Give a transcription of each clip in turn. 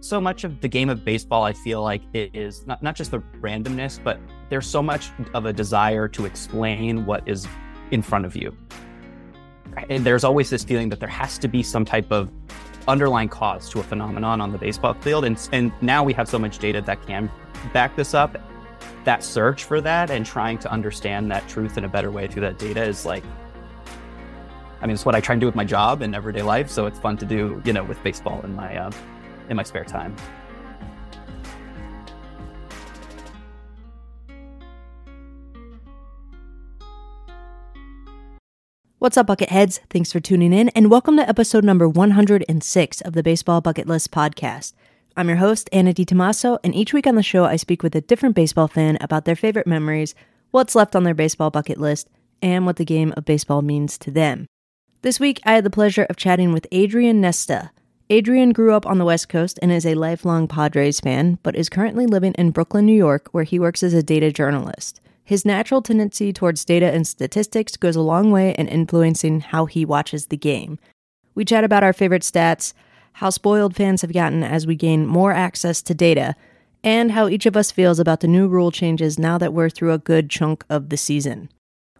so much of the game of baseball, I feel like it is not, not just the randomness, but there's so much of a desire to explain what is in front of you. And there's always this feeling that there has to be some type of underlying cause to a phenomenon on the baseball field. And, and now we have so much data that can back this up. That search for that and trying to understand that truth in a better way through that data is like, I mean, it's what I try and do with my job and everyday life. So it's fun to do, you know, with baseball in my uh, in my spare time. What's up, Bucketheads? Thanks for tuning in, and welcome to episode number 106 of the Baseball Bucket List podcast. I'm your host, Anna DiTomaso, and each week on the show, I speak with a different baseball fan about their favorite memories, what's left on their baseball bucket list, and what the game of baseball means to them. This week, I had the pleasure of chatting with Adrian Nesta. Adrian grew up on the West Coast and is a lifelong Padres fan, but is currently living in Brooklyn, New York, where he works as a data journalist. His natural tendency towards data and statistics goes a long way in influencing how he watches the game. We chat about our favorite stats, how spoiled fans have gotten as we gain more access to data, and how each of us feels about the new rule changes now that we're through a good chunk of the season.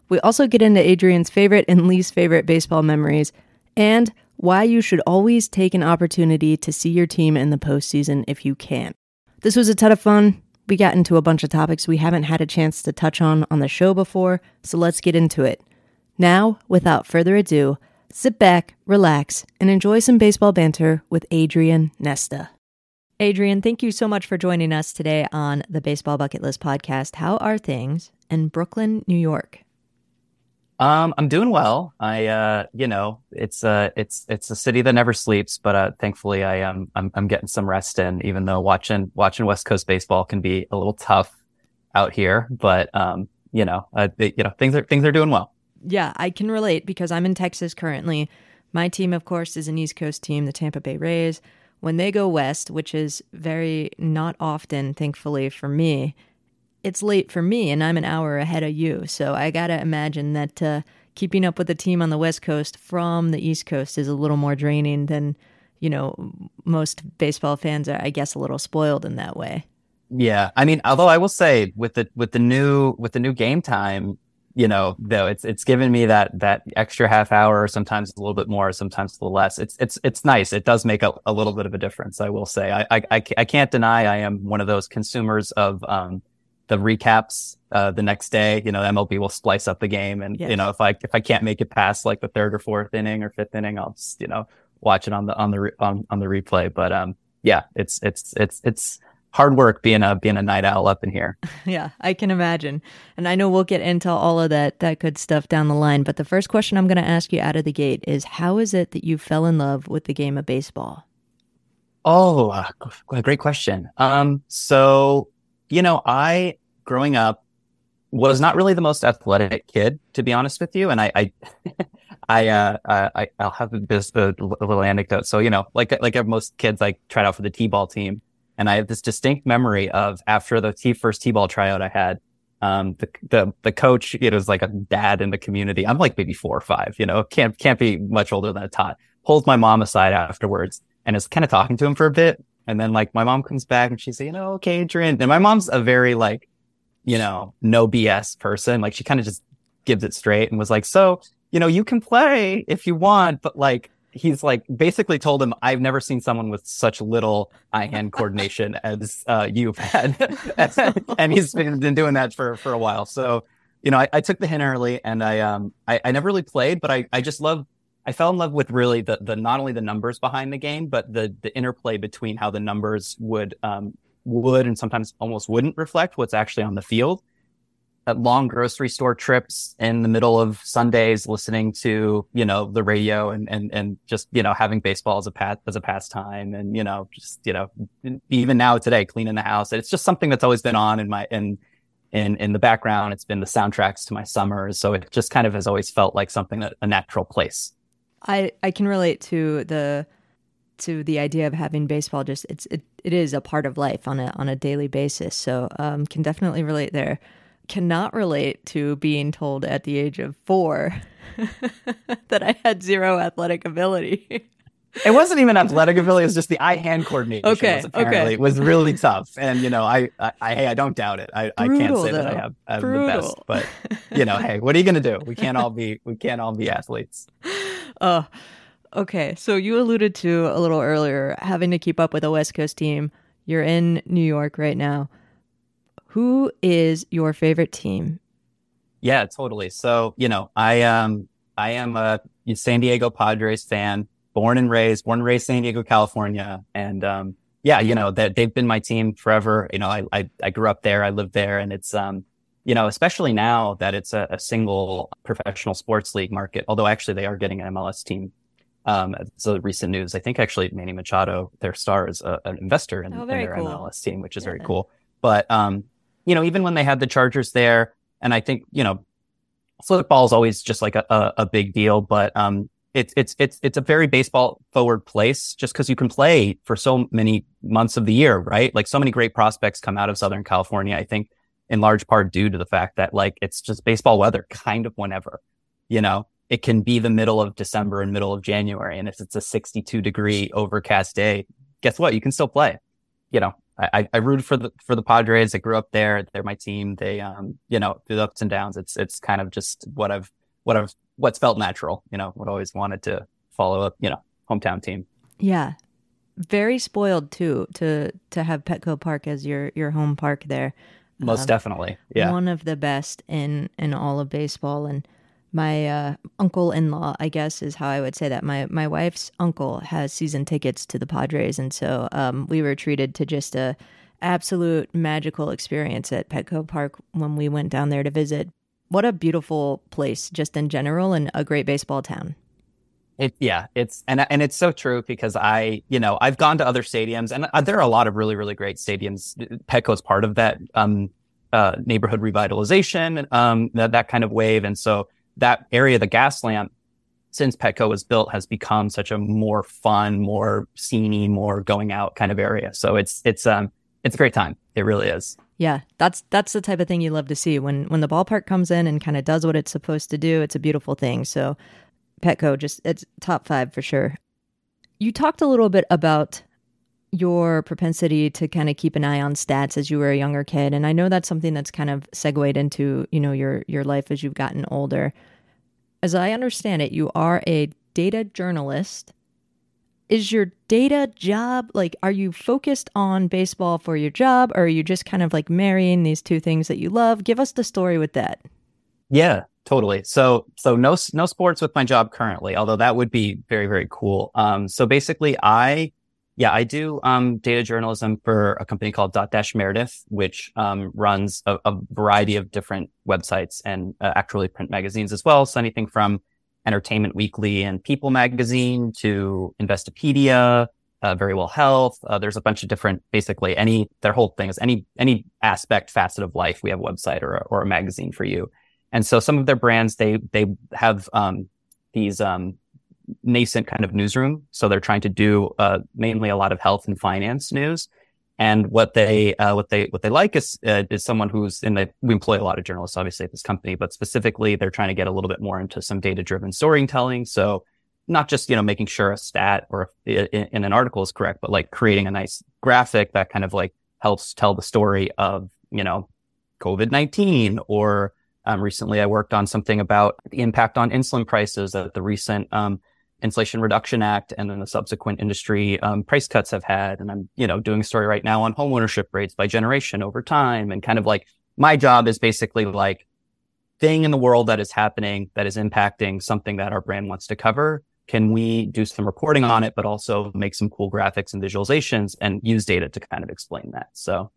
We also get into Adrian's favorite and least favorite baseball memories, and why you should always take an opportunity to see your team in the postseason if you can. This was a ton of fun. We got into a bunch of topics we haven't had a chance to touch on on the show before, so let's get into it. Now, without further ado, sit back, relax, and enjoy some baseball banter with Adrian Nesta. Adrian, thank you so much for joining us today on the Baseball Bucket List podcast. How are things in Brooklyn, New York? Um, I'm doing well. I, uh, you know, it's uh, it's it's a city that never sleeps, but uh, thankfully I am I'm I'm getting some rest in. Even though watching watching West Coast baseball can be a little tough out here, but um, you know, uh, you know, things are things are doing well. Yeah, I can relate because I'm in Texas currently. My team, of course, is an East Coast team, the Tampa Bay Rays. When they go west, which is very not often, thankfully for me, it's late for me and I'm an hour ahead of you. So I got to imagine that uh, keeping up with the team on the West Coast from the East Coast is a little more draining than, you know, most baseball fans are, I guess, a little spoiled in that way. Yeah. I mean, although I will say with the, with the new, with the new game time, you know, though it's, it's given me that, that extra half hour, sometimes a little bit more, sometimes a little less. It's, it's, it's nice. It does make a, a little bit of a difference. I will say, I, I, I, can't deny I am one of those consumers of, um, the recaps uh, the next day. You know, MLB will splice up the game, and yes. you know if I if I can't make it past like the third or fourth inning or fifth inning, I'll just you know watch it on the on the re- on, on the replay. But um, yeah, it's it's it's it's hard work being a being a night owl up in here. Yeah, I can imagine. And I know we'll get into all of that that good stuff down the line, but the first question I'm going to ask you out of the gate is how is it that you fell in love with the game of baseball? Oh, uh, great question. Um so, you know, I growing up was not really the most athletic kid, to be honest with you. And I, I, I, uh, I, I'll have this a little anecdote. So, you know, like, like most kids, I tried out for the T-ball team. And I have this distinct memory of after the T first T-ball tryout I had, um, the, the, the coach, it was like a dad in the community. I'm like maybe four or five, you know, can't, can't be much older than a tot. Pulls my mom aside afterwards and is kind of talking to him for a bit. And then like my mom comes back and she's saying, you know, okay, Adrian. And my mom's a very like, you know, no BS person. Like she kind of just gives it straight and was like, so, you know, you can play if you want, but like, he's like basically told him, I've never seen someone with such little eye hand coordination as uh, you've had. and he's been, doing that for, for a while. So, you know, I, I took the hint early and I, um, I, I never really played, but I, I just love, I fell in love with really the, the, not only the numbers behind the game, but the, the interplay between how the numbers would, um, would and sometimes almost wouldn't reflect what's actually on the field. At long grocery store trips in the middle of Sundays, listening to you know the radio and and and just you know having baseball as a pat as a pastime, and you know just you know even now today cleaning the house. And it's just something that's always been on in my in in in the background. It's been the soundtracks to my summers, so it just kind of has always felt like something that a natural place. I I can relate to the to the idea of having baseball just it's it, it is a part of life on a on a daily basis so um, can definitely relate there cannot relate to being told at the age of four that i had zero athletic ability it wasn't even athletic ability; it was just the eye-hand coordination. Okay, was apparently okay. it was really tough, and you know, I, I, I, hey, I don't doubt it. I, I can't Brutal, say that I have, I have the best, but you know, hey, what are you gonna do? We can't all be, we can't all be athletes. Uh, okay, so you alluded to a little earlier having to keep up with a West Coast team. You're in New York right now. Who is your favorite team? Yeah, totally. So, you know, I um I am a San Diego Padres fan, born and raised, born and raised San Diego, California. And um yeah, you know, that they've been my team forever. You know, I, I I grew up there, I lived there, and it's um you know, especially now that it's a, a single professional sports league market, although actually they are getting an MLS team. Um, so recent news, I think actually Manny Machado, their star, is a, an investor in, Oh, in their cool. MLS team, which is very cool. But um, you know, even when they had the Chargers there, and I think you know, football is always just like a, a, a big deal, but um, it's it's it's it's a very baseball forward place just because you can play for so many months of the year, right? Like so many great prospects come out of Southern California. I think in large part due to the fact that like it's just baseball weather, kind of whenever, you know. It can be the middle of December and middle of January, and if it's a 62 degree overcast day, guess what? You can still play. You know, I, I- rooted for the for the Padres. I grew up there. They're my team. They, um, you know, through the ups and downs, it's it's kind of just what I've what I've what's felt natural. You know, what I always wanted to follow up. You know, hometown team. Yeah, very spoiled too to to have Petco Park as your your home park there. Most Um, definitely. Yeah. one of the best in in all of baseball and my uh, uncle-in-law i guess is how i would say that. My my wife's uncle has season tickets to the padres and so um, we were treated to just a absolute magical experience at petco park when we went down there to visit. What a beautiful place just in general and a great baseball town. It, yeah, it's and and it's so true because I, you know, I've gone to other stadiums and uh, there are a lot of really really great stadiums. Petco is part of that um, uh, neighborhood revitalization, um, that that kind of wave, and so that area, the Gaslamp, since Petco was built, has become such a more fun, more sceney, more going out kind of area. So it's it's um it's a great time. It really is. Yeah, that's that's the type of thing you love to see when when the ballpark comes in and kind of does what it's supposed to do. It's a beautiful thing. So, Petco just it's top five for sure. You talked a little bit about your propensity to kind of keep an eye on stats as you were a younger kid, and I know that's something that's kind of segued into you know your your life as you've gotten older. As I understand it, you are a data journalist is your data job like are you focused on baseball for your job or are you just kind of like marrying these two things that you love give us the story with that Yeah, totally. So, so no, no sports with my job currently, although that would be very, very cool. Um, so basically I, yeah, I do, um, data journalism for a company called Dotdash Meredith, which, um, runs a, a variety of different websites and uh, actually print magazines as well. So anything from Entertainment Weekly and People Magazine to Investopedia, uh, Verywell Health. Uh, there's a bunch of different, basically any, their whole thing is any, any aspect, facet of life. We have a website or a, or a magazine for you. And so some of their brands, they, they have, um, these, um, nascent kind of newsroom. So they're trying to do, uh, mainly a lot of health and finance news. And what they, uh, what they, what they like is, uh, is someone who's in the, we employ a lot of journalists, obviously, at this company, but specifically they're trying to get a little bit more into some data driven storytelling. So not just, you know, making sure a stat or in, in an article is correct, but like creating a nice graphic that kind of like helps tell the story of, you know, COVID-19 or, um, recently I worked on something about the impact on insulin prices that the recent, um, Inflation Reduction Act and then the subsequent industry um, price cuts have had. And I'm, you know, doing a story right now on home ownership rates by generation over time. And kind of like my job is basically like thing in the world that is happening that is impacting something that our brand wants to cover. Can we do some reporting on it, but also make some cool graphics and visualizations and use data to kind of explain that? So,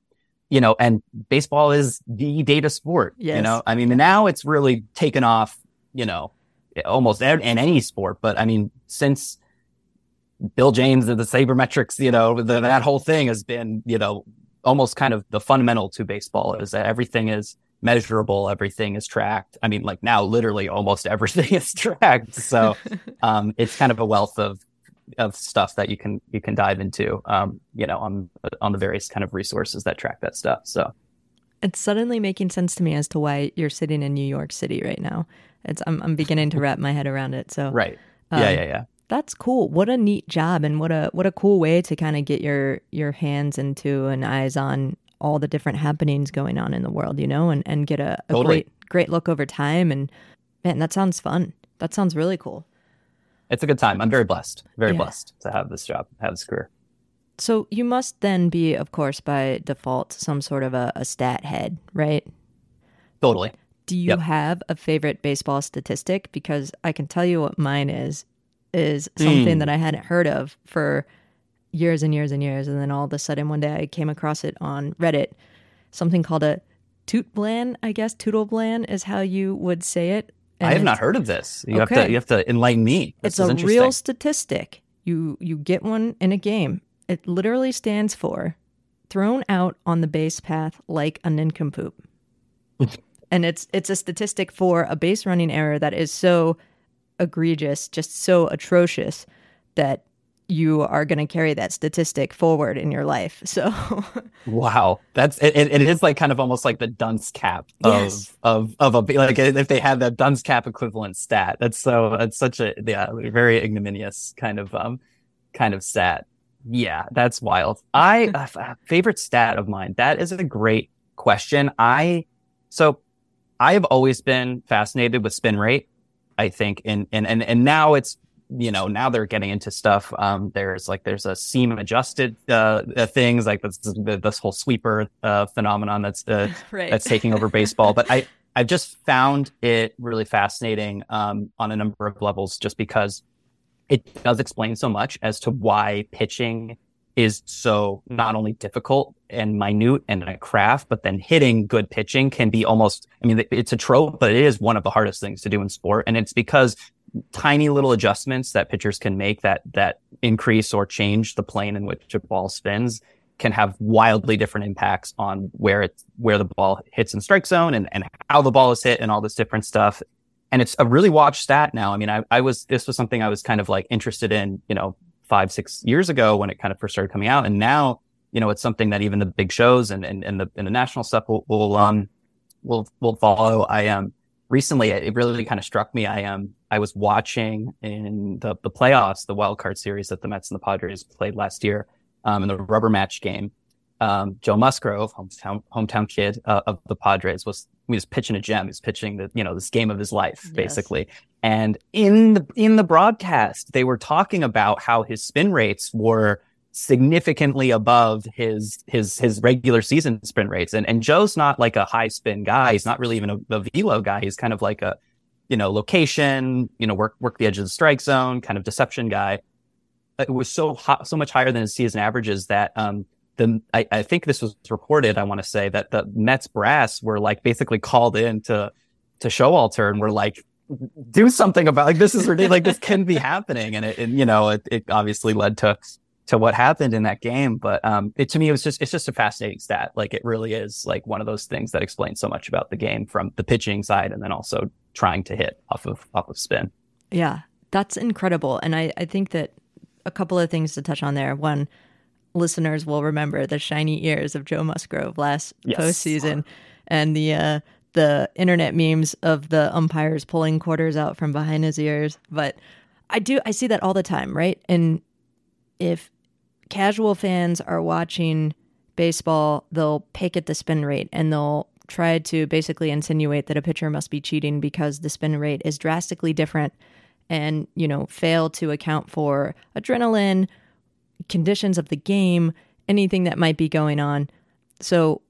you know, and baseball is the data sport. You know, I mean, now it's really taken off, you know, almost in any sport. But I mean, since Bill James and the sabermetrics, you know, the, that whole thing has been, you know, almost kind of the fundamental to baseball is that everything is measurable, everything is tracked. I mean, like now, literally almost everything is tracked. So um, it's kind of a wealth of of stuff that you can you can dive into, um, you know, on on the various kind of resources that track that stuff. So it's suddenly making sense to me as to why you're sitting in new york city right now it's i'm, I'm beginning to wrap my head around it so right, um, yeah, yeah, yeah. That's cool. What a neat job and what a what a cool way to kind of get your your hands into and eyes on all the different happenings going on in the world, you know, and, and get a, a Totally. great great look over time and man, that sounds fun. That sounds really cool. It's a good time. I'm very blessed, very Yeah. blessed to have this job, have this career. So you must then be, of course, by default, some sort of a, a stat head, right? Totally. Do you Yep. have a favorite baseball statistic? Because I can tell you what mine is, is something Hmm. that I hadn't heard of for years and years and years. And then all of a sudden one day I came across it on Reddit, something called a tootblan, I guess. Tootleblan is how you would say it. I have not heard of this. You have Okay. to you have to enlighten me. This it's a real statistic. You you get one in a game. It literally stands for thrown out on the base path like a nincompoop. and it's it's a statistic for a base running error that is so egregious, just so atrocious that you are going to carry that statistic forward in your life. So Wow, that's it, it. Is like kind of almost like the dunce cap of Yes. of of a like if they had that dunce cap equivalent stat. That's so that's such a yeah very ignominious kind of um kind of stat. Yeah, that's wild. I f- favorite stat of mine. That is a great question. I so I have always been fascinated with spin rate. I think, and and and and now it's you know now they're getting into stuff. Um, there's like there's a seam adjusted uh, uh, things like this this whole sweeper uh, phenomenon that's uh, right. that's taking over baseball. But I I've just found it really fascinating um, on a number of levels, just because it does explain so much as to why pitching is so not only difficult and minute and a craft, but then hitting good pitching can be almost, I mean, it's a trope, but it is one of the hardest things to do in sport. And it's because tiny little adjustments that pitchers can make that, that increase or change the plane in which a ball spins can have wildly different impacts on where it's, where the ball hits in strike zone and, and how the ball is hit and all this different stuff. And it's a really watched stat now. I mean, I, I was, this was something I was kind of like interested in, you know, five, six years ago when it kind of first started coming out. And now, you know, it's something that even the big shows and, and, and the, and the national stuff will, will, um, will, will follow. I, um, recently it really kind of struck me. I, um, I was watching in the, the playoffs, the wild card series that the Mets and the Padres played last year, um, in the rubber match game. Um, Joe Musgrove, hometown, hometown kid uh, of the Padres was, he was pitching a gem. He was pitching the, you know, this game of his life, Yes. basically. And in the in the broadcast, they were talking about how his spin rates were significantly above his his his regular season spin rates. And and Joe's not like a high spin guy. He's not really even a, a velo guy. He's kind of like a you know location, you know work work the edge of the strike zone, kind of deception guy. It was so hot, so much higher than his season averages that um the I, I think this was reported. I want to say that the Mets brass were like basically called in to to Showalter and were like do something about like this is ridiculous like this can be happening and it, and, you know it, it obviously led to to what happened in that game but um it to me it was just it's just a fascinating stat like it really is like one of those things that explains so much about the game from the pitching side and then also trying to hit off of off of spin Yeah, that's incredible. And I, I think that a couple of things to touch on there. One, listeners will remember the shiny ears of Joe Musgrove last Yes. postseason and the uh, the internet memes of the umpires pulling quarters out from behind his ears. But I do I see that all the time, right? And if casual fans are watching baseball, they'll pick at the spin rate and they'll try to basically insinuate that a pitcher must be cheating because the spin rate is drastically different and, you know, fail to account for adrenaline, conditions of the game, anything that might be going on. So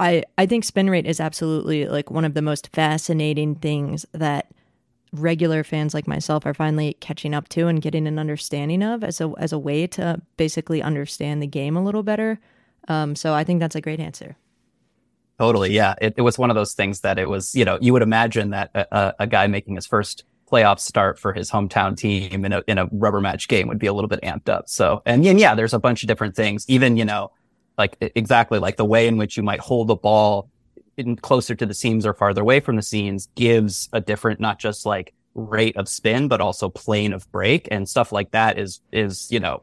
I I think spin rate is absolutely like one of the most fascinating things that regular fans like myself are finally catching up to and getting an understanding of as a as a way to basically understand the game a little better. Um, so I think that's a great answer. Totally, yeah. It, it was one of those things that it was, you know, you would imagine that a, a, guy making his first playoff start for his hometown team in a in a rubber match game would be a little bit amped up. So, and, and yeah, there's a bunch of different things. Even you know, like exactly like the way in which you might hold the ball in closer to the seams or farther away from the seams gives a different, not just like rate of spin, but also plane of break and stuff like that. Is is you know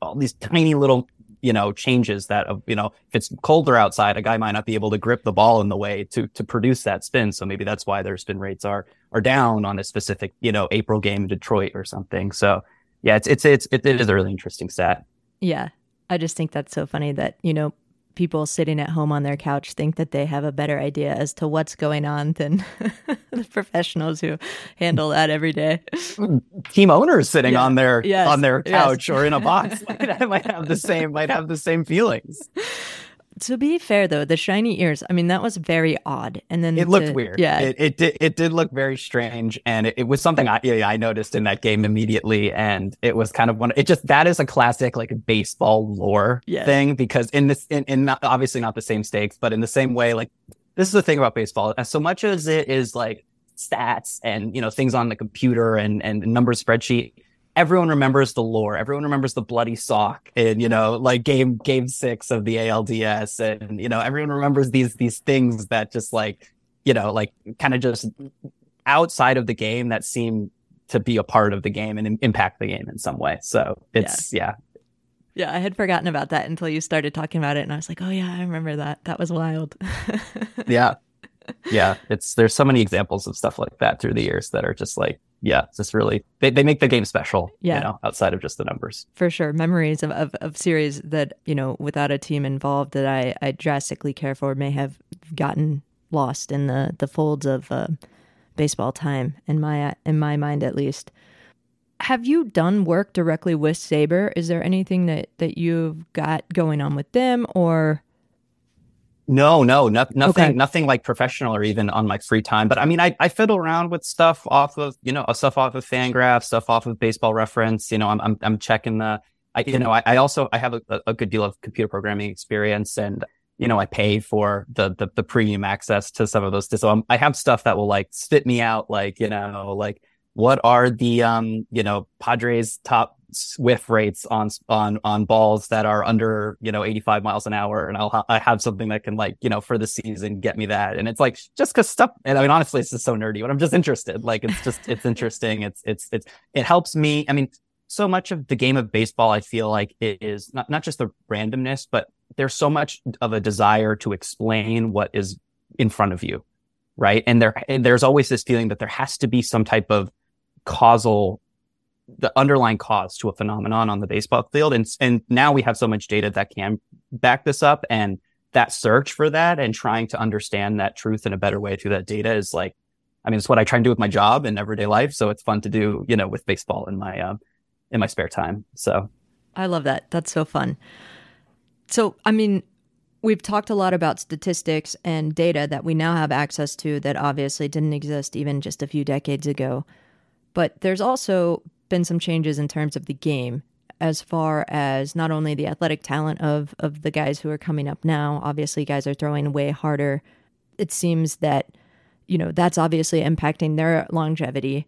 all these tiny little you know, changes that, uh, you know, if it's colder outside, a guy might not be able to grip the ball in the way to, to produce that spin. So maybe that's why their spin rates are, are down on a specific, you know, April game in Detroit or something. So yeah, it's, it's, it's, it, it is a really interesting stat. Yeah. I just think that's so funny that, you know, people sitting at home on their couch think that they have a better idea as to what's going on than the professionals who handle that every day. Team owners sitting yeah. on their yes. on their couch yes. or in a box might, might have the same might have the same feelings to be fair though, the shiny ears, I mean, that was very odd. And then it to, looked weird. Yeah. It, it, did, it did look very strange. And it, it was something I, yeah, I noticed in that game immediately. And it was kind of one, it just, that is a classic like baseball lore yes. thing because in this, in, in not, obviously not the same stakes, but in the same way, like this is the thing about baseball. As so much as it is like stats and, you know, things on the computer and, and number spreadsheet, everyone remembers the lore. Everyone remembers the bloody sock and, you know, like game, game six of the ALDS. And, you know, everyone remembers these, these things that just like, you know, like kind of just outside of the game that seem to be a part of the game and impact the game in some way. So it's, yeah. yeah. yeah. I had forgotten about that until you started talking about it. And I was like, oh, yeah, I remember that. That was wild. yeah. Yeah. It's, there's so many examples of stuff like that through the years that are just like, yeah, it's just really they, they make the game special. Yeah. You know, outside of just the numbers. For sure. Memories of, of, of series that, you know, without a team involved that I, I drastically care for may have gotten lost in the, the folds of uh, baseball time in my in my mind at least. Have you done work directly with SABR? Is there anything that, that you've got going on with them or no, no, no nothing, okay. nothing like professional or even on my free time. But I mean, I, I fiddle around with stuff off of, you know, stuff off of Fangraph, stuff off of Baseball Reference. You know, I'm, I'm, I'm checking the, I, you know, I, I also, I have a, a good deal of computer programming experience and, you know, I pay for the, the, the premium access to some of those. So I'm, I have stuff that will like spit me out, like, you know, like what are the, um, you know, Padres top whiff rates on on on balls that are under you know 85 miles an hour and I'll ha- I have something that can like you know for the season get me that. And it's like just because stuff and I mean honestly it's just so nerdy but I'm just interested. Like it's just it's interesting. It's it's it's it helps me. I mean so much of the game of baseball I feel like it is not not just the randomness but there's so much of a desire to explain what is in front of you right? And there and there's always this feeling that there has to be some type of causal the underlying cause to a phenomenon on the baseball field. And, and now we have so much data that can back this up. And that search for that and trying to understand that truth in a better way through that data is like, I mean, it's what I try and do with my job and everyday life. So it's fun to do, you know, with baseball in my, uh, in my spare time. So I love that. That's so fun. So, I mean, we've talked a lot about statistics and data that we now have access to that obviously didn't exist even just a few decades ago. But there's also been some changes in terms of the game as far as not only the athletic talent of of the guys who are coming up now. Obviously, guys are throwing way harder. It seems that you know that's obviously impacting their longevity.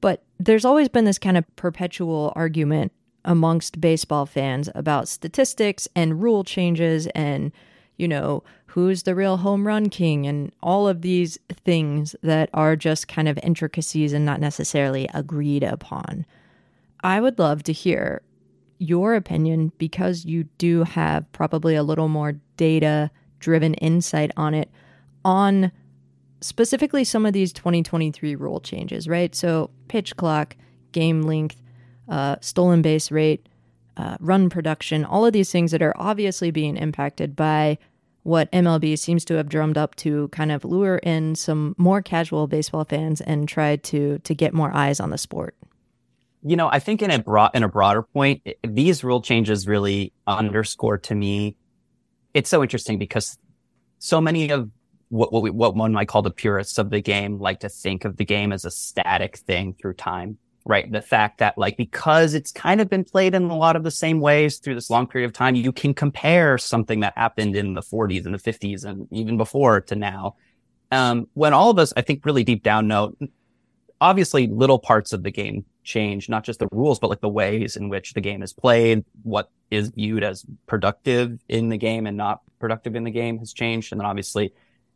But there's always been this kind of perpetual argument amongst baseball fans about statistics and rule changes and you know who's the real home run king and all of these things that are just kind of intricacies and not necessarily agreed upon. I would love to hear your opinion because you do have probably a little more data driven insight on it on specifically some of these 2023 rule changes, right? So, pitch clock, game length, uh, stolen base rate, uh, run production, all of these things that are obviously being impacted by what MLB seems to have drummed up to kind of lure in some more casual baseball fans and try to to get more eyes on the sport. You know, I think in a broad in a broader point, these rule changes really underscore to me. It's so interesting because so many of what what, we, what one might call the purists of the game like to think of the game as a static thing through time right? The fact that like, because it's kind of been played in a lot of the same ways through this long period of time, you can compare something that happened in the 40s and the 50s and even before to now. Um, when all of us, I think really deep down know, obviously little parts of the game change, not just the rules, but like the ways in which the game is played, what is viewed as productive in the game and not productive in the game has changed. And then obviously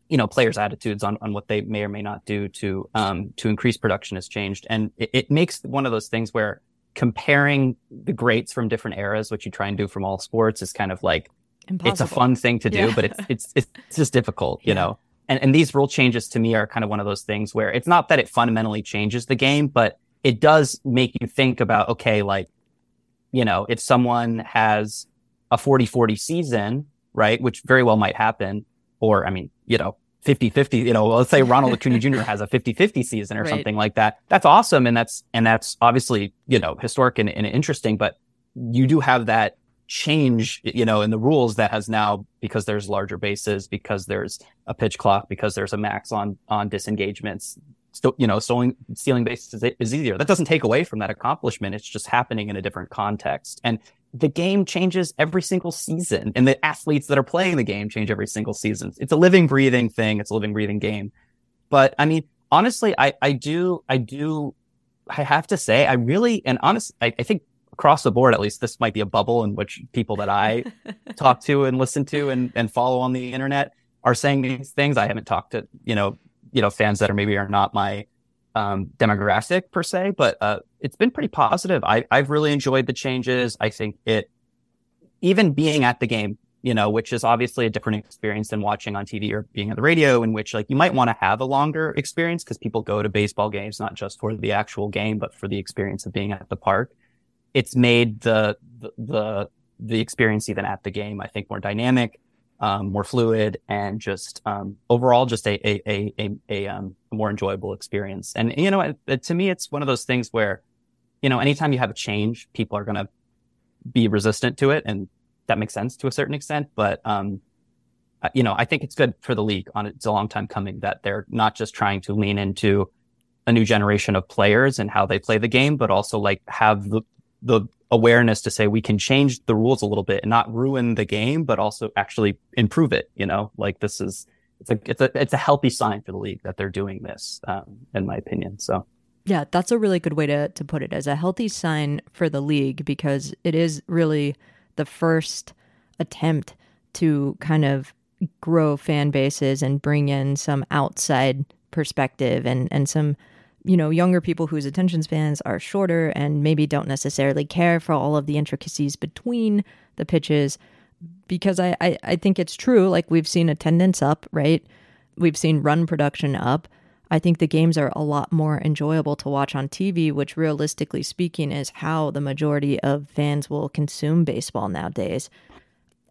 you know players' attitudes on, on what they may or may not do to um, to increase production has changed, and it, it, makes one of those things where comparing the greats from different eras, which you try and do from all sports, is kind of like Impossible. it's a fun thing to do, Yeah. but it's it's it's just difficult, you Yeah. know. And and these rule changes to me are kind of one of those things where it's not that it fundamentally changes the game, but it does make you think about okay, like you know, if someone has a 40-40 season, right, which very well might happen, or I mean, you know, 50-50, you know, let's say Ronald Acuna Jr. has a 50-50 season or Right. something like that. That's awesome and that's and that's obviously, you know, historic and, and interesting, but you do have that change, you know, in the rules that has now because there's larger bases, because there's a pitch clock, because there's a max on on disengagements. So, you know, stealing stealing bases is, is easier. That doesn't take away from that accomplishment. It's just happening in a different context. And the game changes every single season, and the athletes that are playing the game change every single season. It's a living, breathing thing. It's a living, breathing game. But I mean, honestly, I I do I do I have to say I really and honest I, I think across the board at least this might be a bubble in which people that I talk to and listen to and, and follow on the internet are saying these things. I haven't talked to, you know, you know, fans that are maybe are not my um, demographic per se, but uh, it's been pretty positive. I, I've really enjoyed the changes. I think it, even being at the game, you know, which is obviously a different experience than watching on TV or being on the radio, in which like you might want to have a longer experience because people go to baseball games not just for the actual game, but for the experience of being at the park. It's made the the the, the experience even at the game, I think, more dynamic, um, more fluid, and just um, overall just a a a a, a um, more enjoyable experience. And you know, it, it- to me, it's one of those things where, you know, anytime you have a change, people are going to be resistant to it, and that makes sense to a certain extent. But um, uh, you know, I think it's good for the league. On it's a long time coming that they're not just trying to lean into a new generation of players and how they play the game, but also like have the the awareness to say we can change the rules a little bit and not ruin the game, but also actually improve it. You know, like this is it's a it's a it's a healthy sign for the league that they're doing this, um, in my opinion. So Yeah, that's a really good way to, to put it as a healthy sign for the league because it is really the first attempt to kind of grow fan bases and bring in some outside perspective and, and some, you know, younger people whose attention spans are shorter and maybe don't necessarily care for all of the intricacies between the pitches. Because I, I, I think it's true, like we've seen attendance up, right? We've seen run production up. I think the games are a lot more enjoyable to watch on TV, which realistically speaking is how the majority of fans will consume baseball nowadays.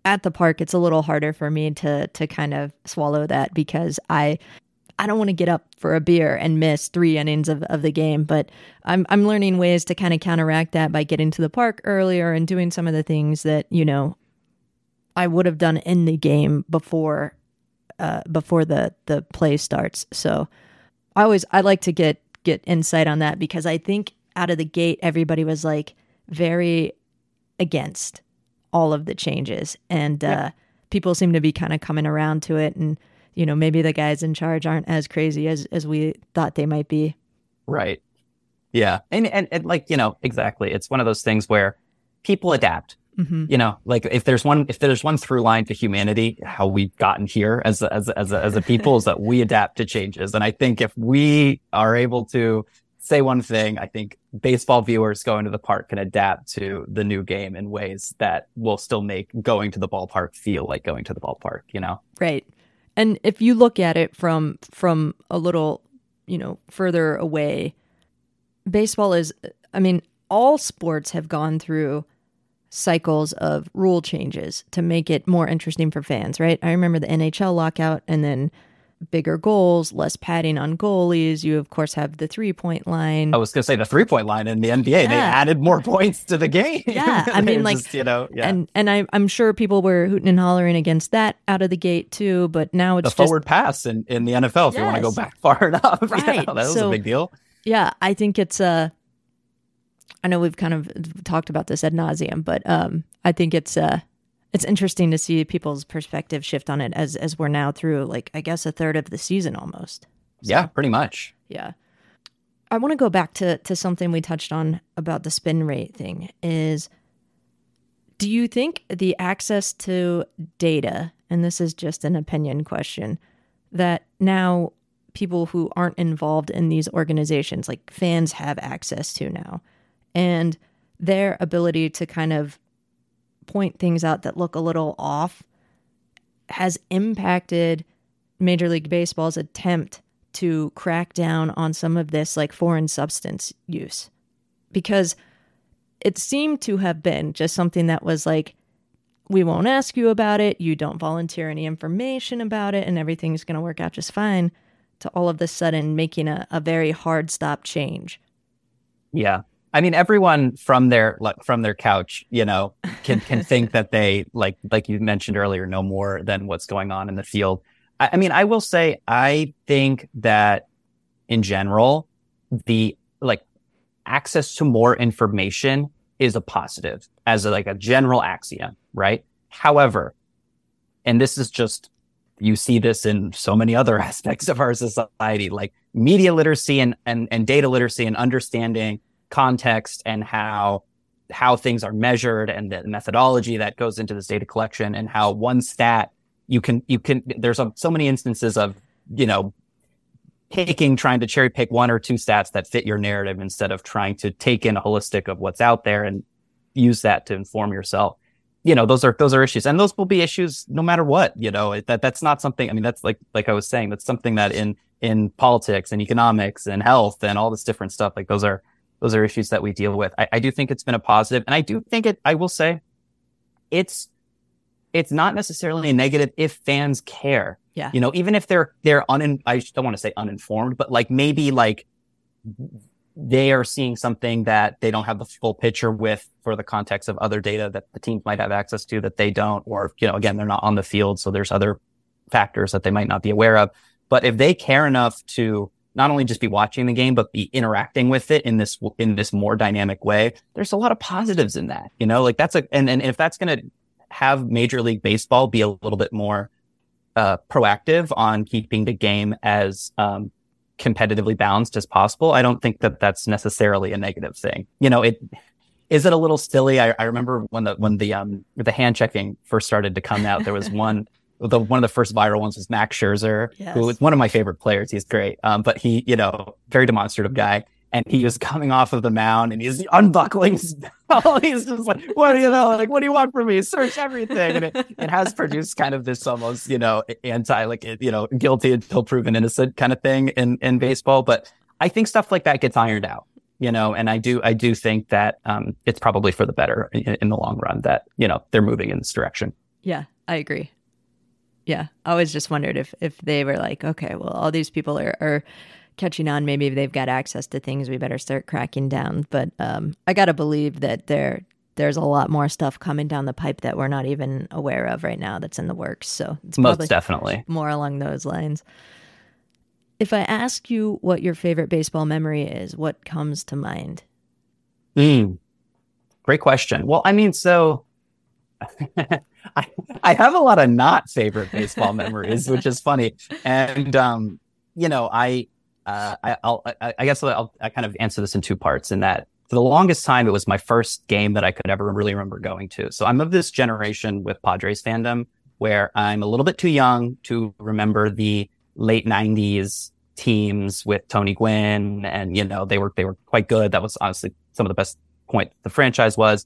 At the park, it's a little harder for me to to kind of swallow that because I I don't want to get up for a beer and miss three innings of, of the game, but I'm I'm learning ways to kind of counteract that by getting to the park earlier and doing some of the things that, you know, I would have done in the game before uh, before the the play starts. So I always I like to get get insight on that because I think out of the gate everybody was like very against all of the changes and uh, people seem to be kind of coming around to it and you know maybe the guys in charge aren't as crazy as as we thought they might be. Right. Yeah. And, and, and like, you know, exactly. It's one of those things where people adapt. Hmm You know, like if there's one, if there's one through line to humanity, how we've gotten here as a, as a, as a, as a people is that we adapt to changes. And I think if we are able to say one thing, I think baseball viewers going to the park can adapt to the new game in ways that will still make going to the ballpark feel like going to the ballpark, you know? Right. And if you look at it from from a little, you know, further away, baseball is I mean, all sports have gone through cycles of rule changes to make it more interesting for fans, right? I remember the NHL lockout and then bigger goals, less padding on goalies. You of course have the three-point line. I was going to say the three point line in the NBA, they added more points to the game. Yeah, I mean, like- just, you know, yeah. And and I, I'm sure people were hooting and hollering against that out of the gate too. But now the it's just forward pass in, in the NFL if you want to go back far enough. Yeah, Right. that was So- a big deal. yeah, I think it's uh I know we've kind of talked about this ad nauseum, but um I think it's uh it's interesting to see people's perspective shift on it as as we're now through like I guess a third of the season almost. Yeah, pretty much. Yeah. I want to go back to to something we touched on about the spin rate thing is do you think the access to data and this is just an opinion question that now people who aren't involved in these organizations like fans have access to now and their ability to kind of point things out that look a little off has impacted Major League Baseball's attempt to crack down on some of this like foreign substance use. Because it seemed to have been just something that was like we won't ask you about it. You don't volunteer any information about it and everything's going to work out just fine to all of a sudden making a, a very hard stop change. Yeah I mean, everyone from their like from their couch, you know, can can think that they like like you mentioned earlier know more than what's going on in the field. I, I mean, I will say, I think that in general, the like access to more information is a positive as a, like a general axiom, right? However, and this is just you see this in so many other aspects of our society, like media literacy and and, and data literacy and understanding context and how how things are measured and the methodology that goes into this data collection and how one stat you can you can there's a, so many instances of you know picking trying to cherry pick one or two stats that fit your narrative instead of trying to take in a holistic of what's out there and use that to inform yourself. You know those are those are issues. And those will be issues no matter what you know that that's not something i mean that's like like i was saying that's something that in in politics and economics and health and all this different stuff like those are those are issues that we deal with. I, I do think it's been a positive, and I do think it. I will say, it's it's not necessarily a negative if fans care. Yeah. You know, even if they're they're un I don't want to say uninformed, but like maybe like they are seeing something that they don't have the full picture with for the context of other data that the teams might have access to that they don't, or you know, again, they're not on the field, so there's other factors that they might not be aware of. But if they care enough to not only just be watching the game, but be interacting with it in this in this more dynamic way. There's a lot of positives in that, you know, like that's a and and if that's going to have Major League Baseball be a little bit more uh, proactive on keeping the game as um, competitively balanced as possible, I don't think that that's necessarily a negative thing. You know, it is it a little silly. I, I remember when the when the um the hand checking first started to come out, there was one the one of the first viral ones was Max Scherzer, yes. who was one of my favorite players. He's great. Um, but he, you know, very demonstrative guy. And he was coming off of the mound and he's unbuckling his belt. He's just like, what do you know? Like, what do you want from me? Search everything. And it, it has produced kind of this almost, you know, anti, like, you know, guilty until proven innocent kind of thing in, in baseball. But I think stuff like that gets ironed out, you know, and I do, I do think that, um, it's probably for the better in, in the long run that, you know, they're moving in this direction. Yeah, I agree yeah. I always just wondered if if they were like, okay, well, all these people are, are catching on. Maybe they've got access to things. We better start cracking down. But um, I gotta believe that there there's a lot more stuff coming down the pipe that we're not even aware of right now. That's in the works. So it's most definitely more along those lines. If I ask you what your favorite baseball memory is, what comes to mind? Mm, great question. Well, I mean, so I, I have a lot of not favorite baseball memories, which is funny. And, um, you know, I, uh, I, will I, I, guess I'll I kind of answer this in two parts in that for the longest time, it was my first game that I could ever really remember going to. So I'm of this generation with Padres fandom where I'm a little bit too young to remember the late nineties teams with Tony Gwynn. And, you know, they were, they were quite good. That was honestly some of the best point the franchise was.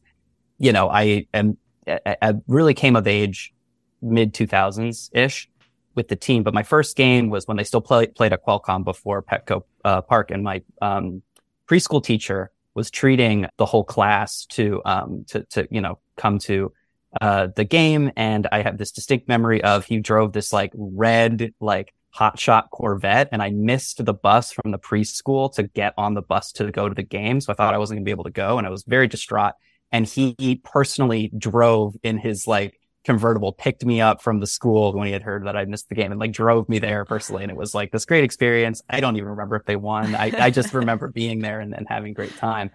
You know, I am I, I really came of age mid 2000s ish with the team. But my first game was when they still play, played at Qualcomm before Petco uh, Park, and my um, preschool teacher was treating the whole class to um, to to you know come to uh, the game. And I have this distinct memory of he drove this like red like hotshot Corvette, and I missed the bus from the preschool to get on the bus to go to the game. So I thought I wasn't gonna be able to go, and I was very distraught and he personally drove in his like convertible, picked me up from the school when he had heard that I missed the game and like drove me there personally. And it was like this great experience. I don't even remember if they won. I, I just remember being there and, and having great time.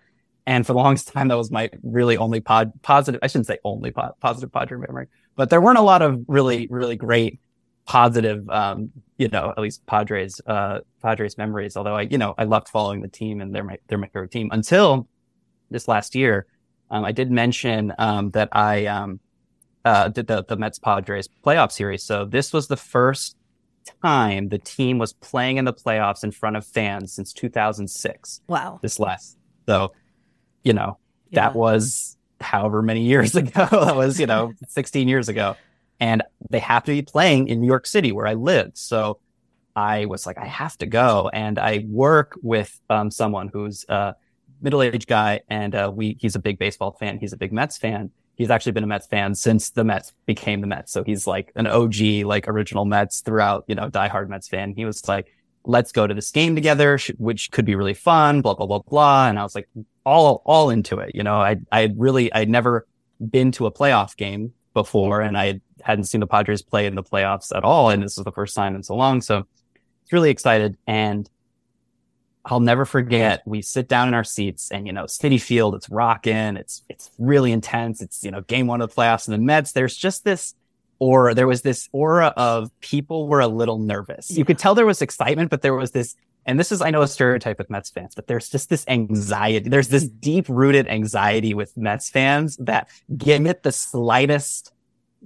And for the longest time, that was my really only pod positive. I shouldn't say only po- positive Padre memory, but there weren't a lot of really, really great positive, um, you know, at least Padres, uh, Padres memories. Although I, you know, I loved following the team and they're my, they're my favorite team until this last year um, I did mention um, that I um, uh, did the, the Mets Padres playoff series. So this was the first time the team was playing in the playoffs in front of fans since 2006. Wow. This last. So, you know, that was however many years ago. that was, you know, 16 years ago. And they have to be playing in New York City where I lived. So I was like, I have to go. And I work with um, someone who's a middle aged guy and uh, we, he's a big baseball fan. He's a big Mets fan. He's actually been a Mets fan since the Mets became the Mets. So he's like an OG, like original Mets throughout, you know, diehard Mets fan. He was like, let's go to this game together, which could be really fun, blah, blah, blah, blah. And I was like, all, all into it. You know, I, I really, I'd never been to a playoff game before and I hadn't seen the Padres play in the playoffs at all. And this was the first time in so long. So it's really excited. And I'll never forget. We sit down in our seats and, you know, Citi Field, it's rocking. It's, it's really intense. It's, you know, game one of the playoffs and the Mets. There's just this, aura. There was this aura of people were a little nervous. You could tell there was excitement, but there was this, and this is, I know a stereotype with Mets fans, but there's just this anxiety. There's this deep rooted anxiety with Mets fans that give it the slightest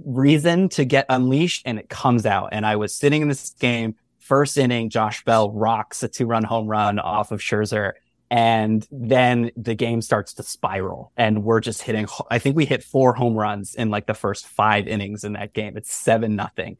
reason to get unleashed and it comes out. And I was sitting in this game, first inning, Josh Bell rocks a two run home run off of Scherzer and then the game starts to spiral and we're just hitting i think we hit four home runs in like the first five innings in that game. It's seven nothing.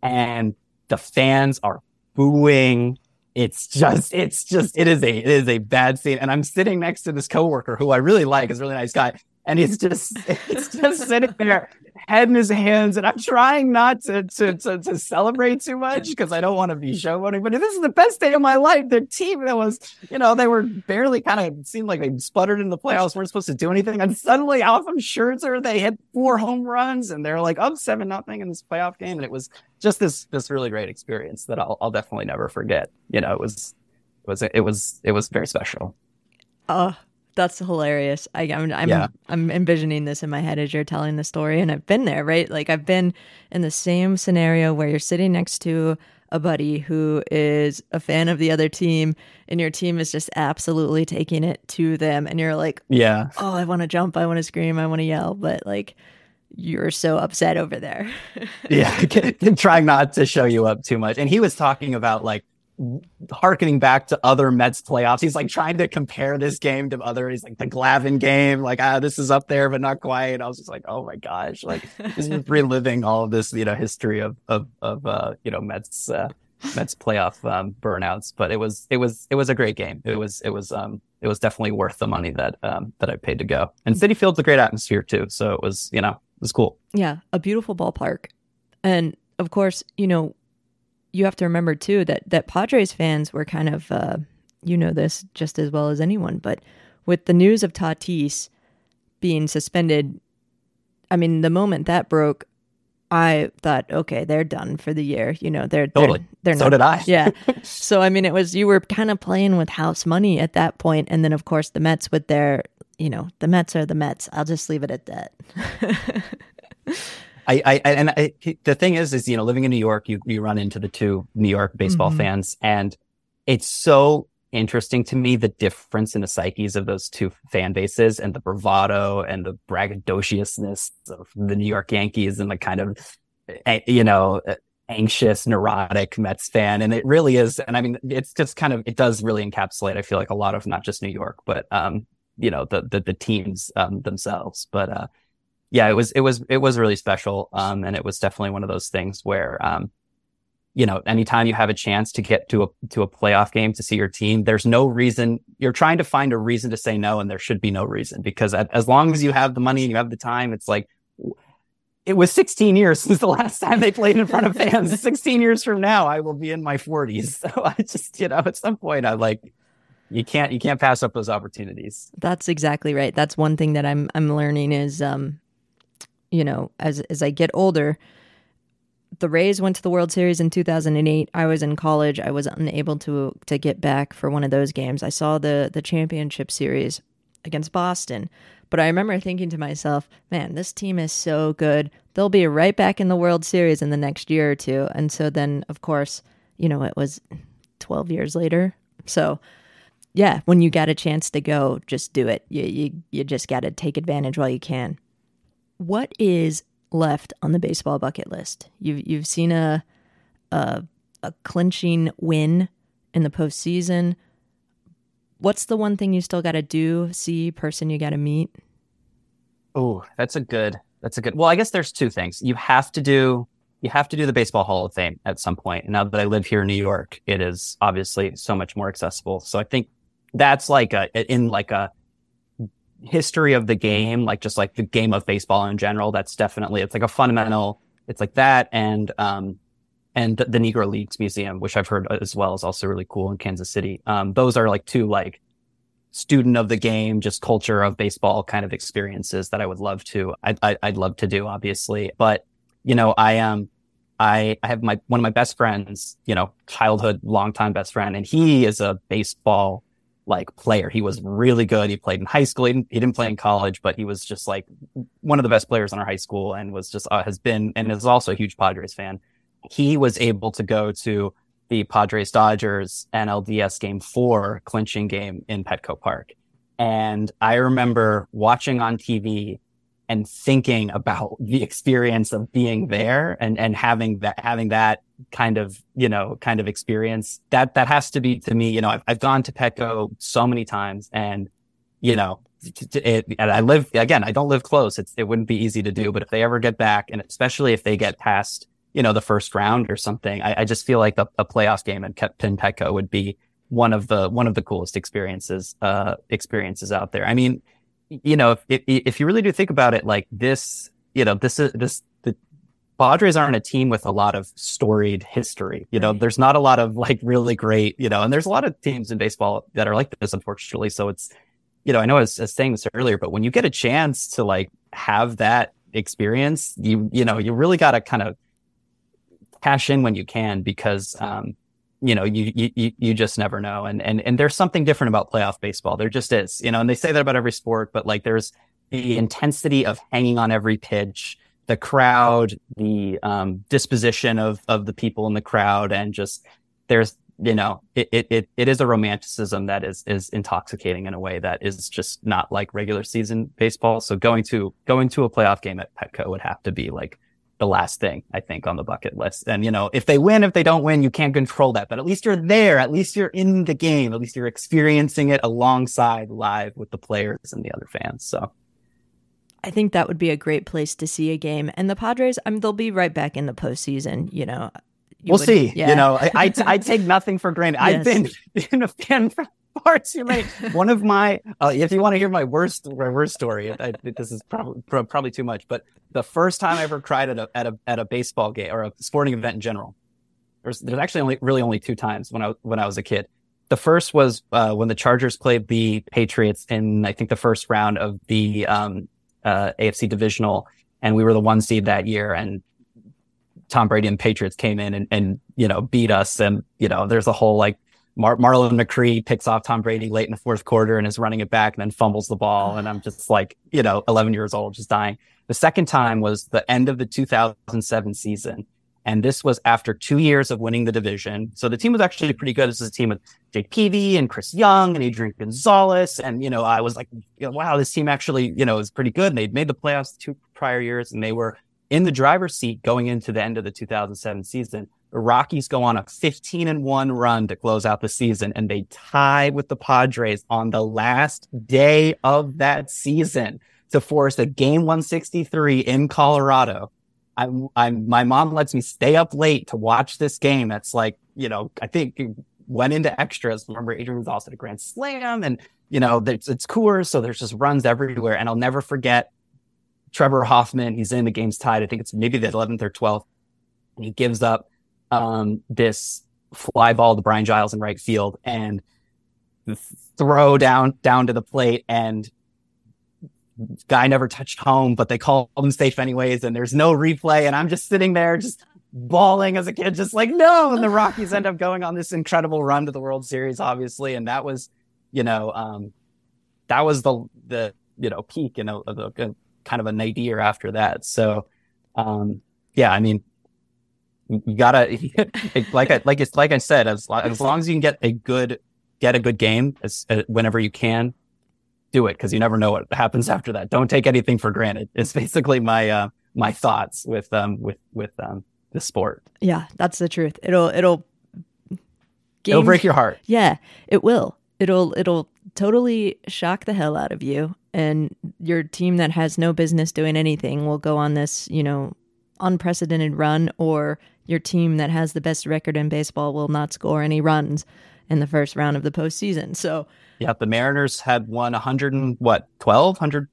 And the fans are booing. It's just it's just it is a it is a bad scene. And i'm sitting next to this coworker who i really like is a really nice guy and he's just it's just sitting there head in his hands, and I'm trying not to to to, to celebrate too much because I don't want to be showboating. But this is the best day of my life. Their team that was, you know, they were barely kind of seemed like they sputtered in the playoffs, weren't supposed to do anything, and suddenly off of Scherzer, they hit four home runs, and they're like up seven nothing in this playoff game, and it was just this this really great experience that I'll I'll definitely never forget. You know, it was it was it was it was very special. Uh that's hilarious. I, am I'm, I'm, yeah. I'm envisioning this in my head as you're telling the story, and I've been there, right? Like I've been in the same scenario where you're sitting next to a buddy who is a fan of the other team, and your team is just absolutely taking it to them, and you're like, yeah, oh, I want to jump, I want to scream, I want to yell, but like you're so upset over there. yeah, trying not to show you up too much. And he was talking about like harkening back to other Mets playoffs. He's like trying to compare this game to other. He's like the Glavine game, like ah, this is up there, but not quite. I was just like, oh my gosh, like this is reliving all of this, you know, history of of of uh, you know Mets uh, Mets playoff um, burnouts. But it was it was it was a great game. It was it was um it was definitely worth the money that um that I paid to go. And Citi Field's a great atmosphere too, so it was you know it was cool. Yeah, a beautiful ballpark, and of course, you know you have to remember too that that Padres fans were kind of uh, you know this just as well as anyone, but with the news of Tatis being suspended, I mean the moment that broke, I thought, okay, they're done for the year. You know, they're totally. They're, they're so not, did I. yeah. So I mean, it was you were kind of playing with house money at that point, and then of course the Mets with their, you know, the Mets are the Mets. I'll just leave it at that. I, I and I, the thing is, is you know, living in New York, you you run into the two New York baseball mm-hmm. fans, and it's so interesting to me the difference in the psyches of those two fan bases and the bravado and the braggadociousness of the New York Yankees and the kind of eh, you know anxious neurotic Mets fan and it really is and I mean it's just kind of it does really encapsulate I feel like a lot of not just New York but um you know the the, the teams um, themselves but uh yeah, it was it was it was really special. Um, and it was definitely one of those things where um, you know, anytime you have a chance to get to a to a playoff game to see your team, there's no reason you're trying to find a reason to say no, and there should be no reason because as long as you have the money and you have the time, it's like it was 16 years since the last time they played in front of fans. 16 years from now, I will be in my 40s. So I just, you know, at some point, I like you can't you can't pass up those opportunities. That's exactly right. That's one thing that I'm I'm learning is um you know, as as I get older, the Rays went to the World Series in 2008. I was in college. I was unable to to get back for one of those games. I saw the the championship series against Boston, but I remember thinking to myself, "Man, this team is so good. They'll be right back in the World Series in the next year or two. And so then, of course, you know, it was 12 years later. So, yeah, when you got a chance to go, just do it. You you you just got to take advantage while you can what is left on the baseball bucket list? You've you've seen a a, a clinching win in the postseason. What's the one thing you still got to do? See person you got to meet. Oh, that's a good. That's a good. Well, I guess there's two things. You have to do you have to do the Baseball Hall of Fame at some point. And now that I live here in New York, it is obviously so much more accessible. So I think that's like a in like a history of the game, like just like the game of baseball in general. That's definitely it's like a fundamental. It's like that and um and the Negro Leagues Museum, which I've heard as well is also really cool in Kansas City. Um, those are like two like student of the game, just culture of baseball kind of experiences that I would love to. I'd, I'd love to do, obviously, but you know, I am. Um, I, I have my one of my best friends, you know, childhood, longtime best friend, and he is a baseball like player. He was really good. He played in high school. He didn't, he didn't play in college, but he was just like one of the best players in our high school, and was just uh, has been and is also a huge Padres fan. He was able to go to the Padres Dodgers NLDS game four clinching game in Petco Park, and I remember watching on TV and thinking about the experience of being there and, and having that, having that kind of, you know, kind of experience that, that has to be to me, you know, I've, I've gone to Petco so many times and, you know, it, and I live again, I don't live close. It's, it wouldn't be easy to do, but if they ever get back and especially if they get past, you know, the first round or something, I, I just feel like a, a playoff game in, in Petco would be one of the, one of the coolest experiences, uh, experiences out there. I mean, you know, if, if, if you really do think about it, like this, you know, this is this Padres aren't a team with a lot of storied history. You know, right. there's not a lot of like really great, you know, and there's a lot of teams in baseball that are like this, unfortunately. So it's, you know, I know I was, I was saying this earlier, but when you get a chance to like have that experience, you you know, you really got to kind of cash in when you can because um, you know, you, you, you just never know. And, and, and there's something different about playoff baseball. There just is, you know, and they say that about every sport, but like there's the intensity of hanging on every pitch, the crowd, the, um, disposition of, of the people in the crowd. And just there's, you know, it, it, it, it is a romanticism that is, is intoxicating in a way that is just not like regular season baseball. So going to, going to a playoff game at Petco would have to be like the last thing I think on the bucket list. And you know, if they win, if they don't win, you can't control that, but at least you're there. At least you're in the game. At least you're experiencing it alongside live with the players and the other fans. So I think that would be a great place to see a game. And the Padres, I mean, they'll be right back in the postseason. You know, you we'll would, see. Yeah. You know, I, I, I take nothing for granted. yes. I've been, been a fan for parts you made. One of my, uh, if you want to hear my worst, my worst story, I, this is probably probably too much, but the first time I ever cried at a at a at a baseball game or a sporting event in general, there's there's actually only really only two times when I when I was a kid. The first was uh, when the Chargers played the Patriots in I think the first round of the um, uh, AFC divisional, and we were the one seed that year, and Tom Brady and Patriots came in and, and you know beat us, and you know there's a whole like Mar- Marlon McCree picks off Tom Brady late in the fourth quarter and is running it back and then fumbles the ball. And I'm just like, you know, 11 years old, just dying. The second time was the end of the 2007 season. And this was after two years of winning the division. So the team was actually pretty good. This is a team with Jake Peavy and Chris Young and Adrian Gonzalez. And, you know, I was like, wow, this team actually, you know, is pretty good. And they'd made the playoffs two prior years and they were in the driver's seat going into the end of the 2007 season. The Rockies go on a 15 and 1 run to close out the season and they tie with the Padres on the last day of that season to force a game 163 in Colorado. I'm, I'm, my mom lets me stay up late to watch this game. That's like, you know, I think went into extras. Remember, Adrian was also a grand slam and, you know, it's, it's Coors. So there's just runs everywhere. And I'll never forget Trevor Hoffman. He's in the game's tied. I think it's maybe the 11th or 12th. And he gives up um, this fly ball to Brian Giles in right field and throw down down to the plate and guy never touched home, but they called him safe anyways, and there's no replay, and I'm just sitting there just bawling as a kid, just like no. And the Rockies end up going on this incredible run to the World Series, obviously, and that was, you know, um, that was the the you know peak, know, the, kind of a nadir after that. So, um, yeah, I mean, you gotta like I like it's like I said, as as long as you can get a good get a good game as, uh, whenever you can, do it because you never know what happens after that. Don't take anything for granted. It's basically my uh, my thoughts with um with with um the sport. Yeah, that's the truth. It'll it'll game, it'll break your heart. Yeah, it will. It'll it'll totally shock the hell out of you and your team that has no business doing anything will go on this, you know, unprecedented run or your team that has the best record in baseball will not score any runs in the first round of the postseason. So, yeah, the Mariners had won 100 and what, 12, 100,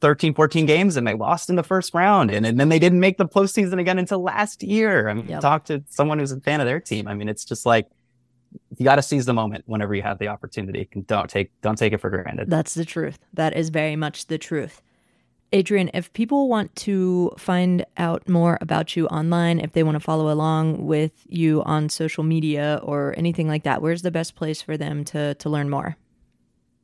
13, 14 games and they lost in the first round. And, and then they didn't make the postseason again until last year. I mean, yep. talk to someone who's a fan of their team. I mean, it's just like, you got to seize the moment whenever you have the opportunity. Don't take, don't take it for granted. That's the truth. That is very much the truth. Adrian, if people want to find out more about you online, if they want to follow along with you on social media or anything like that, where's the best place for them to to learn more?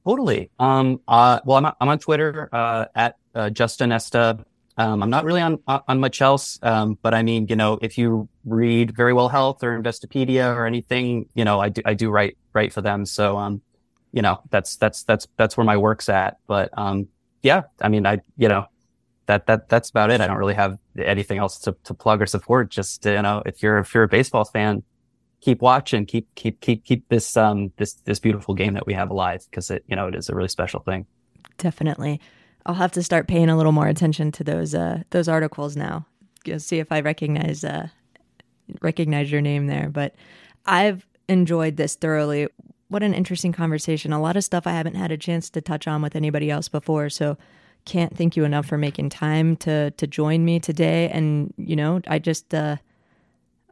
Totally. Um. Uh. Well, I'm I'm on Twitter uh, at uh, justanesta. Um, I'm not really on on much else. Um. But I mean, you know, if you read Verywell Health or Investopedia or anything, you know, I do I do write write for them. So um, you know, that's that's that's that's where my work's at. But um, yeah, I mean, I, you know, that, that, that's about it. I don't really have anything else to, to plug or support. Just, you know, if you're, if you're a baseball fan, keep watching, keep, keep, keep, keep this, um, this, this beautiful game that we have alive because it, you know, it is a really special thing. Definitely. I'll have to start paying a little more attention to those, uh, those articles now. You'll see if I recognize, uh, recognize your name there, but I've enjoyed this thoroughly what an interesting conversation. A lot of stuff I haven't had a chance to touch on with anybody else before. So can't thank you enough for making time to to join me today. And you know, I just uh,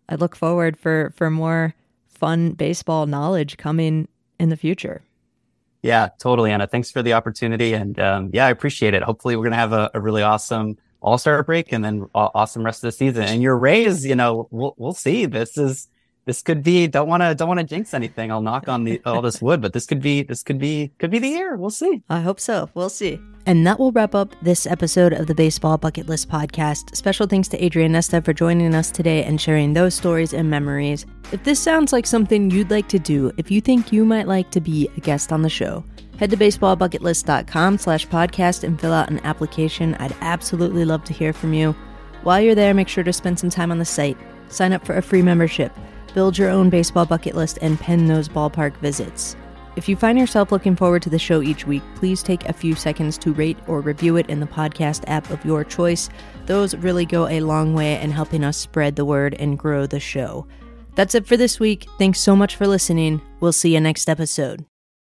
I look forward for for more fun baseball knowledge coming in the future. Yeah, totally, Anna. Thanks for the opportunity, and um, yeah, I appreciate it. Hopefully, we're gonna have a, a really awesome All Star break, and then awesome rest of the season. And your Rays, you know, we'll we'll see. This is this could be don't want to don't want to jinx anything. I'll knock on the all this wood but this could be this could be could be the year. We'll see. I hope so. We'll see. And that will wrap up this episode of the baseball bucket list podcast. Special thanks to adrian nesta for joining us today and sharing those stories and memories. If this sounds like something you'd like to do if you think you might like to be a guest on the show head to baseballbucketlist.com slash podcast and fill out an application. I'd absolutely love to hear from you. While you're there make sure to spend some time on the site. Sign up for a free membership build your own baseball bucket list, and pen those ballpark visits. If you find yourself looking forward to the show each week, please take a few seconds to rate or review it in the podcast app of your choice. Those really go a long way in helping us spread the word and grow the show. That's it for this week. Thanks so much for listening. We'll see you next episode.